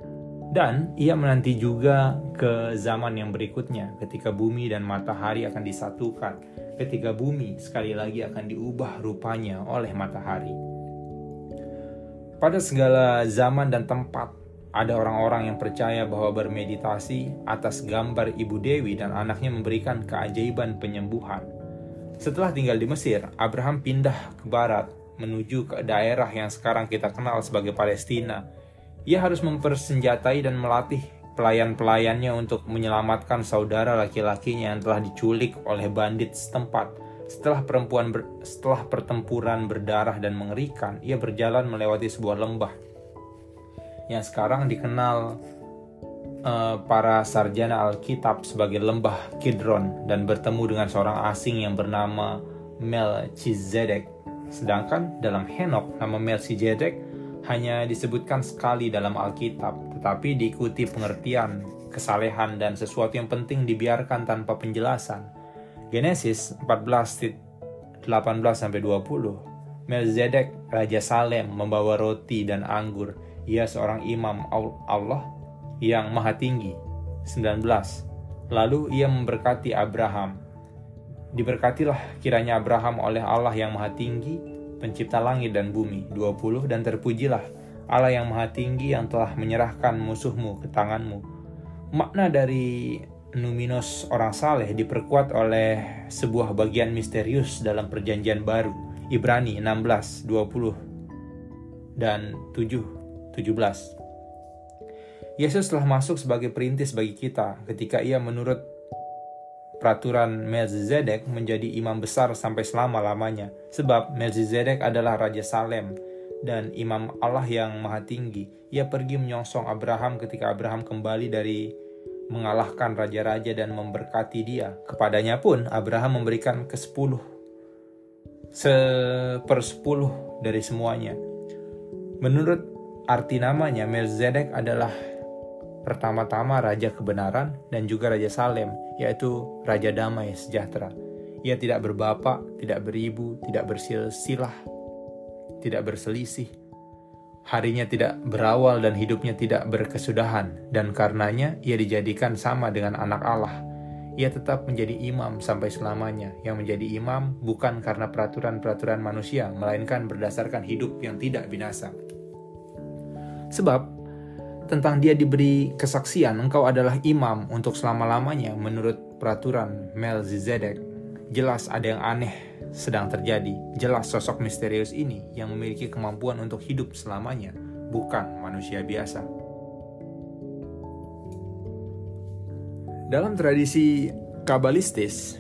dan ia menanti juga ke zaman yang berikutnya ketika bumi dan matahari akan disatukan ketika bumi sekali lagi akan diubah rupanya oleh matahari. Pada segala zaman dan tempat, ada orang-orang yang percaya bahwa bermeditasi atas gambar Ibu Dewi dan anaknya memberikan keajaiban penyembuhan. Setelah tinggal di Mesir, Abraham pindah ke barat menuju ke daerah yang sekarang kita kenal sebagai Palestina. Ia harus mempersenjatai dan melatih pelayan-pelayannya untuk menyelamatkan saudara laki-lakinya yang telah diculik oleh bandit setempat. Setelah perempuan ber, setelah pertempuran berdarah dan mengerikan, ia berjalan melewati sebuah lembah yang sekarang dikenal uh, para sarjana Alkitab sebagai lembah Kidron dan bertemu dengan seorang asing yang bernama Melchizedek. Sedangkan dalam Henok nama Melchizedek hanya disebutkan sekali dalam Alkitab tetapi diikuti pengertian, kesalehan, dan sesuatu yang penting dibiarkan tanpa penjelasan. Genesis 14 18 20. Melzedek raja Salem membawa roti dan anggur. Ia seorang imam Allah yang maha tinggi. 19. Lalu ia memberkati Abraham. Diberkatilah kiranya Abraham oleh Allah yang maha tinggi, pencipta langit dan bumi. 20 dan terpujilah Allah yang maha tinggi yang telah menyerahkan musuhmu ke tanganmu. Makna dari Numinos orang saleh diperkuat oleh sebuah bagian misterius dalam perjanjian baru. Ibrani 16, 20 dan 7, 17. Yesus telah masuk sebagai perintis bagi kita ketika ia menurut peraturan Melzedek menjadi imam besar sampai selama-lamanya. Sebab Melzedek adalah Raja Salem, dan imam Allah yang maha tinggi. Ia pergi menyongsong Abraham ketika Abraham kembali dari mengalahkan raja-raja dan memberkati dia. Kepadanya pun Abraham memberikan ke sepuluh, sepersepuluh dari semuanya. Menurut arti namanya, Melzedek adalah pertama-tama Raja Kebenaran dan juga Raja Salem, yaitu Raja Damai Sejahtera. Ia tidak berbapak, tidak beribu, tidak bersilsilah, tidak berselisih. Harinya tidak berawal dan hidupnya tidak berkesudahan, dan karenanya ia dijadikan sama dengan anak Allah. Ia tetap menjadi imam sampai selamanya, yang menjadi imam bukan karena peraturan-peraturan manusia, melainkan berdasarkan hidup yang tidak binasa. Sebab, tentang dia diberi kesaksian, engkau adalah imam untuk selama-lamanya menurut peraturan Melzizedek. Jelas ada yang aneh sedang terjadi. Jelas sosok misterius ini yang memiliki kemampuan untuk hidup selamanya, bukan manusia biasa. Dalam tradisi kabalistis,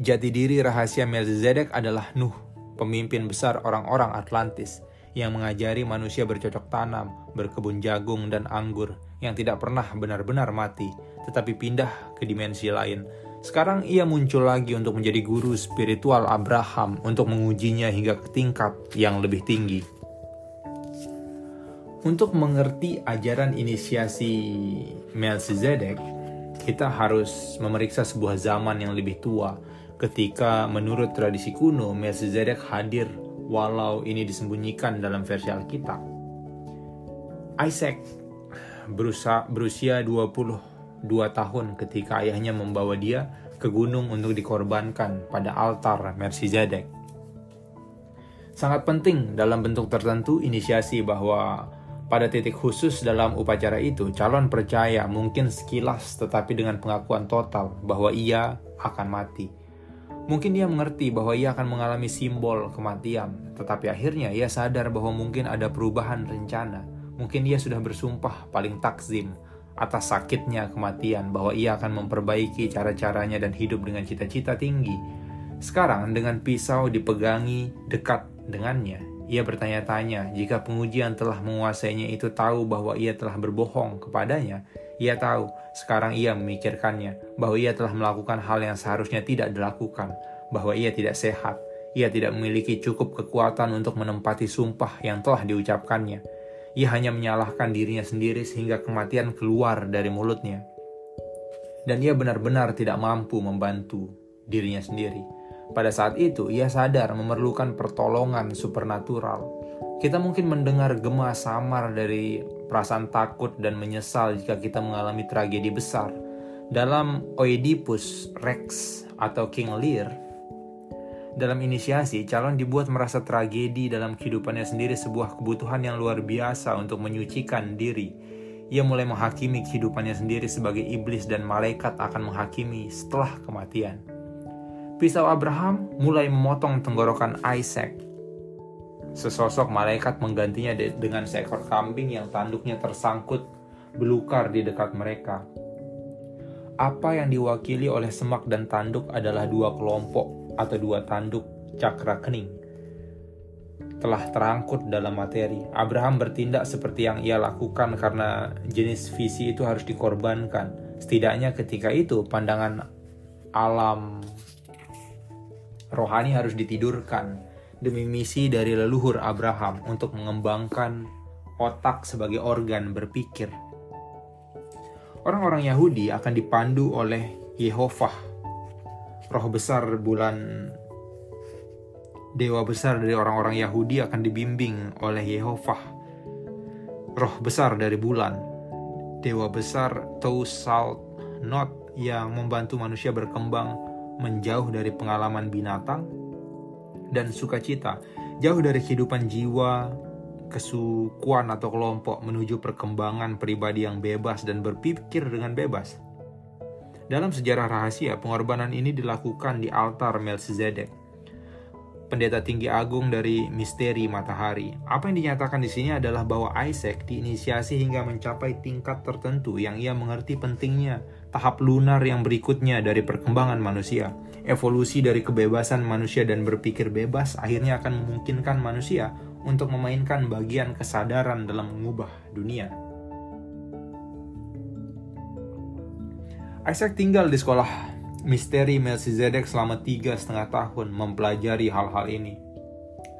jati diri rahasia Melchizedek adalah Nuh, pemimpin besar orang-orang Atlantis yang mengajari manusia bercocok tanam, berkebun jagung dan anggur yang tidak pernah benar-benar mati, tetapi pindah ke dimensi lain sekarang ia muncul lagi untuk menjadi guru spiritual Abraham untuk mengujinya hingga ke tingkat yang lebih tinggi. Untuk mengerti ajaran inisiasi Melchizedek, kita harus memeriksa sebuah zaman yang lebih tua ketika menurut tradisi kuno Melchizedek hadir walau ini disembunyikan dalam versi Alkitab. Isaac berusia, berusia 22 tahun ketika ayahnya membawa dia ke gunung untuk dikorbankan pada altar Melchizedek. Sangat penting dalam bentuk tertentu inisiasi bahwa pada titik khusus dalam upacara itu, calon percaya mungkin sekilas tetapi dengan pengakuan total bahwa ia akan mati. Mungkin ia mengerti bahwa ia akan mengalami simbol kematian, tetapi akhirnya ia sadar bahwa mungkin ada perubahan rencana. Mungkin ia sudah bersumpah paling takzim atas sakitnya kematian bahwa ia akan memperbaiki cara-caranya dan hidup dengan cita-cita tinggi. Sekarang dengan pisau dipegangi dekat dengannya, ia bertanya-tanya jika pengujian telah menguasainya itu tahu bahwa ia telah berbohong kepadanya, ia tahu, sekarang ia memikirkannya, bahwa ia telah melakukan hal yang seharusnya tidak dilakukan, bahwa ia tidak sehat, ia tidak memiliki cukup kekuatan untuk menempati sumpah yang telah diucapkannya. Ia hanya menyalahkan dirinya sendiri sehingga kematian keluar dari mulutnya. Dan ia benar-benar tidak mampu membantu dirinya sendiri. Pada saat itu, ia sadar memerlukan pertolongan supernatural. Kita mungkin mendengar gema samar dari perasaan takut dan menyesal jika kita mengalami tragedi besar. Dalam Oedipus Rex atau King Lear, dalam inisiasi, calon dibuat merasa tragedi dalam kehidupannya sendiri sebuah kebutuhan yang luar biasa untuk menyucikan diri. Ia mulai menghakimi kehidupannya sendiri sebagai iblis dan malaikat akan menghakimi setelah kematian. Pisau Abraham mulai memotong tenggorokan Isaac Sesosok malaikat menggantinya dengan seekor kambing yang tanduknya tersangkut belukar di dekat mereka. Apa yang diwakili oleh semak dan tanduk adalah dua kelompok atau dua tanduk cakra kening. Telah terangkut dalam materi, Abraham bertindak seperti yang ia lakukan karena jenis visi itu harus dikorbankan. Setidaknya ketika itu pandangan alam rohani harus ditidurkan demi misi dari leluhur Abraham untuk mengembangkan otak sebagai organ berpikir. Orang-orang Yahudi akan dipandu oleh Yehovah, roh besar bulan dewa besar dari orang-orang Yahudi akan dibimbing oleh Yehovah, roh besar dari bulan, dewa besar Salt Not yang membantu manusia berkembang menjauh dari pengalaman binatang dan sukacita, jauh dari kehidupan jiwa, kesukuan atau kelompok menuju perkembangan pribadi yang bebas dan berpikir dengan bebas. Dalam sejarah rahasia, pengorbanan ini dilakukan di altar Melchizedek, pendeta tinggi agung dari misteri matahari. Apa yang dinyatakan di sini adalah bahwa Isaac diinisiasi hingga mencapai tingkat tertentu yang ia mengerti pentingnya tahap lunar yang berikutnya dari perkembangan manusia evolusi dari kebebasan manusia dan berpikir bebas akhirnya akan memungkinkan manusia untuk memainkan bagian kesadaran dalam mengubah dunia. Isaac tinggal di sekolah misteri Melchizedek selama tiga setengah tahun mempelajari hal-hal ini.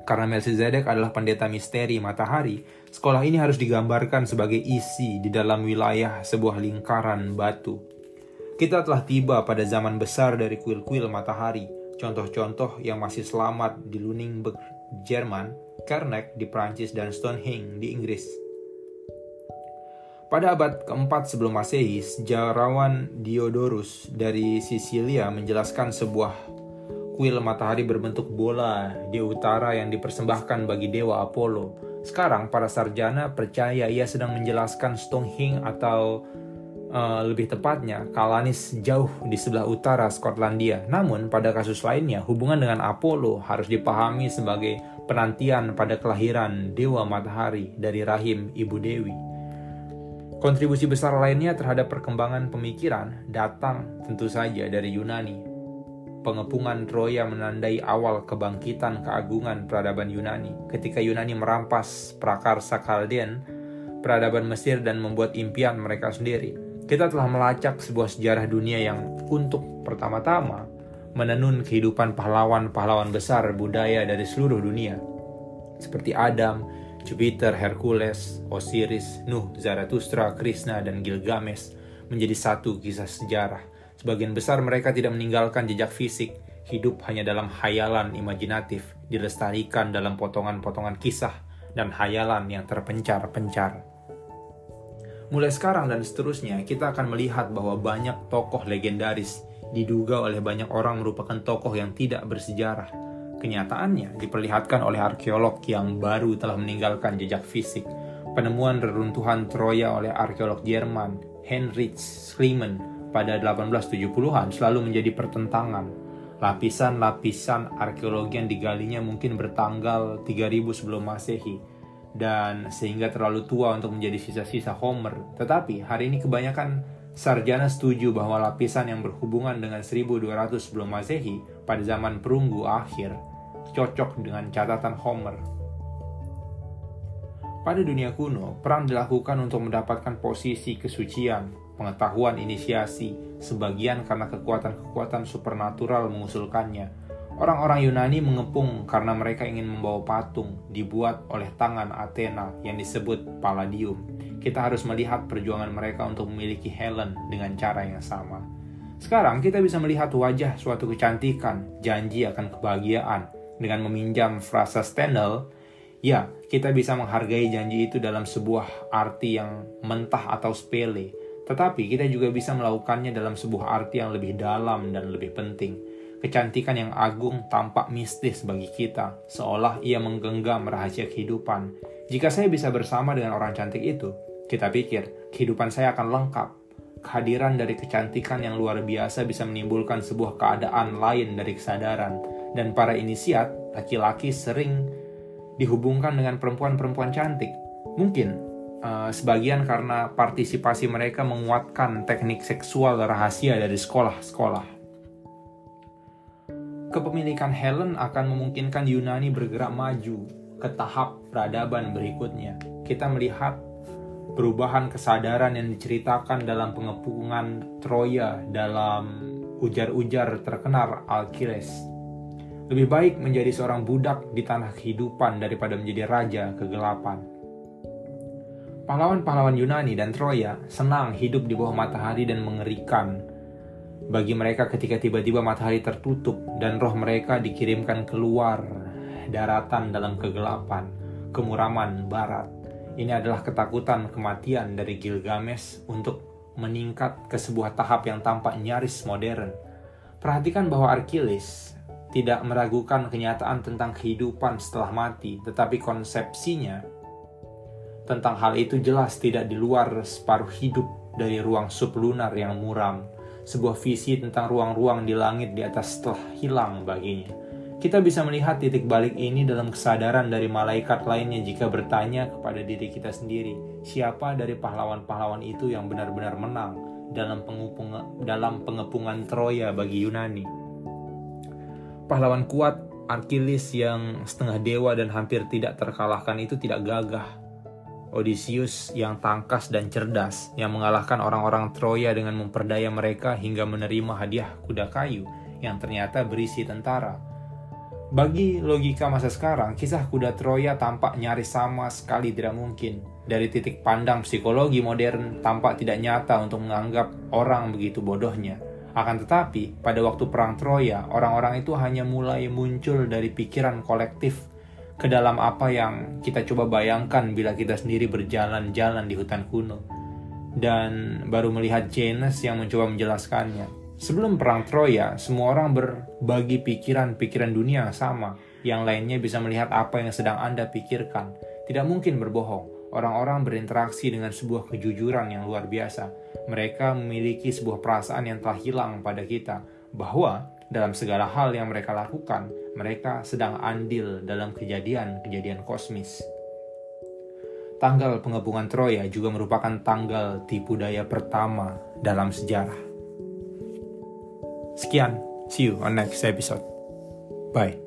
Karena Melchizedek adalah pendeta misteri matahari, sekolah ini harus digambarkan sebagai isi di dalam wilayah sebuah lingkaran batu. Kita telah tiba pada zaman besar dari kuil-kuil matahari, contoh-contoh yang masih selamat di Luningburg, Jerman, Karnak di Prancis, dan Stonehenge di Inggris. Pada abad keempat sebelum masehi, sejarawan Diodorus dari Sisilia menjelaskan sebuah kuil matahari berbentuk bola di utara yang dipersembahkan bagi dewa Apollo. Sekarang para sarjana percaya ia sedang menjelaskan Stonehenge atau Uh, lebih tepatnya, Kalanis jauh di sebelah utara Skotlandia. Namun, pada kasus lainnya, hubungan dengan Apollo harus dipahami sebagai penantian pada kelahiran Dewa Matahari dari rahim Ibu Dewi. Kontribusi besar lainnya terhadap perkembangan pemikiran datang tentu saja dari Yunani. Pengepungan Troya menandai awal kebangkitan keagungan peradaban Yunani. Ketika Yunani merampas prakarsa Kalden, peradaban Mesir dan membuat impian mereka sendiri kita telah melacak sebuah sejarah dunia yang untuk pertama-tama menenun kehidupan pahlawan-pahlawan besar budaya dari seluruh dunia. Seperti Adam, Jupiter, Hercules, Osiris, Nuh, Zarathustra, Krishna, dan Gilgamesh menjadi satu kisah sejarah. Sebagian besar mereka tidak meninggalkan jejak fisik, hidup hanya dalam hayalan imajinatif, dilestarikan dalam potongan-potongan kisah dan hayalan yang terpencar-pencar. Mulai sekarang dan seterusnya, kita akan melihat bahwa banyak tokoh legendaris diduga oleh banyak orang merupakan tokoh yang tidak bersejarah. Kenyataannya diperlihatkan oleh arkeolog yang baru telah meninggalkan jejak fisik. Penemuan reruntuhan Troya oleh arkeolog Jerman Heinrich Schliemann pada 1870-an selalu menjadi pertentangan. Lapisan-lapisan arkeologi yang digalinya mungkin bertanggal 3000 sebelum Masehi dan sehingga terlalu tua untuk menjadi sisa-sisa Homer. Tetapi hari ini kebanyakan sarjana setuju bahwa lapisan yang berhubungan dengan 1200 sebelum Masehi pada zaman perunggu akhir cocok dengan catatan Homer. Pada dunia kuno, perang dilakukan untuk mendapatkan posisi kesucian, pengetahuan inisiasi, sebagian karena kekuatan-kekuatan supernatural mengusulkannya, Orang-orang Yunani mengepung karena mereka ingin membawa patung dibuat oleh tangan Athena yang disebut Palladium. Kita harus melihat perjuangan mereka untuk memiliki Helen dengan cara yang sama. Sekarang kita bisa melihat wajah suatu kecantikan, janji akan kebahagiaan. Dengan meminjam frasa Stendhal, ya, kita bisa menghargai janji itu dalam sebuah arti yang mentah atau sepele. Tetapi kita juga bisa melakukannya dalam sebuah arti yang lebih dalam dan lebih penting Kecantikan yang agung tampak mistis bagi kita, seolah ia menggenggam rahasia kehidupan. Jika saya bisa bersama dengan orang cantik itu, kita pikir kehidupan saya akan lengkap. Kehadiran dari kecantikan yang luar biasa bisa menimbulkan sebuah keadaan lain dari kesadaran, dan para inisiat, laki-laki sering dihubungkan dengan perempuan-perempuan cantik. Mungkin uh, sebagian karena partisipasi mereka menguatkan teknik seksual rahasia dari sekolah-sekolah. Kepemilikan Helen akan memungkinkan Yunani bergerak maju ke tahap peradaban berikutnya. Kita melihat perubahan kesadaran yang diceritakan dalam pengepungan Troya dalam ujar-ujar terkenal Alkiles. Lebih baik menjadi seorang budak di tanah kehidupan daripada menjadi raja kegelapan. Pahlawan-pahlawan Yunani dan Troya senang hidup di bawah matahari dan mengerikan bagi mereka ketika tiba-tiba matahari tertutup dan roh mereka dikirimkan keluar daratan dalam kegelapan, kemuraman barat. Ini adalah ketakutan kematian dari Gilgamesh untuk meningkat ke sebuah tahap yang tampak nyaris modern. Perhatikan bahwa Archilis tidak meragukan kenyataan tentang kehidupan setelah mati, tetapi konsepsinya tentang hal itu jelas tidak di luar separuh hidup dari ruang sublunar yang muram sebuah visi tentang ruang-ruang di langit di atas telah hilang baginya. Kita bisa melihat titik balik ini dalam kesadaran dari malaikat lainnya jika bertanya kepada diri kita sendiri, siapa dari pahlawan-pahlawan itu yang benar-benar menang dalam, dalam pengepungan Troya bagi Yunani. Pahlawan kuat Achilles yang setengah dewa dan hampir tidak terkalahkan itu tidak gagah Odysseus yang tangkas dan cerdas, yang mengalahkan orang-orang Troya dengan memperdaya mereka hingga menerima hadiah kuda kayu yang ternyata berisi tentara. Bagi logika masa sekarang, kisah kuda Troya tampak nyaris sama sekali tidak mungkin. Dari titik pandang psikologi modern, tampak tidak nyata untuk menganggap orang begitu bodohnya. Akan tetapi, pada waktu Perang Troya, orang-orang itu hanya mulai muncul dari pikiran kolektif ke dalam apa yang kita coba bayangkan bila kita sendiri berjalan-jalan di hutan kuno dan baru melihat Janus yang mencoba menjelaskannya. Sebelum perang Troya, semua orang berbagi pikiran-pikiran dunia yang sama. Yang lainnya bisa melihat apa yang sedang Anda pikirkan. Tidak mungkin berbohong. Orang-orang berinteraksi dengan sebuah kejujuran yang luar biasa. Mereka memiliki sebuah perasaan yang telah hilang pada kita, bahwa dalam segala hal yang mereka lakukan, mereka sedang andil dalam kejadian-kejadian kosmis. Tanggal pengepungan Troya juga merupakan tanggal tipu daya pertama dalam sejarah. Sekian, see you on next episode. Bye.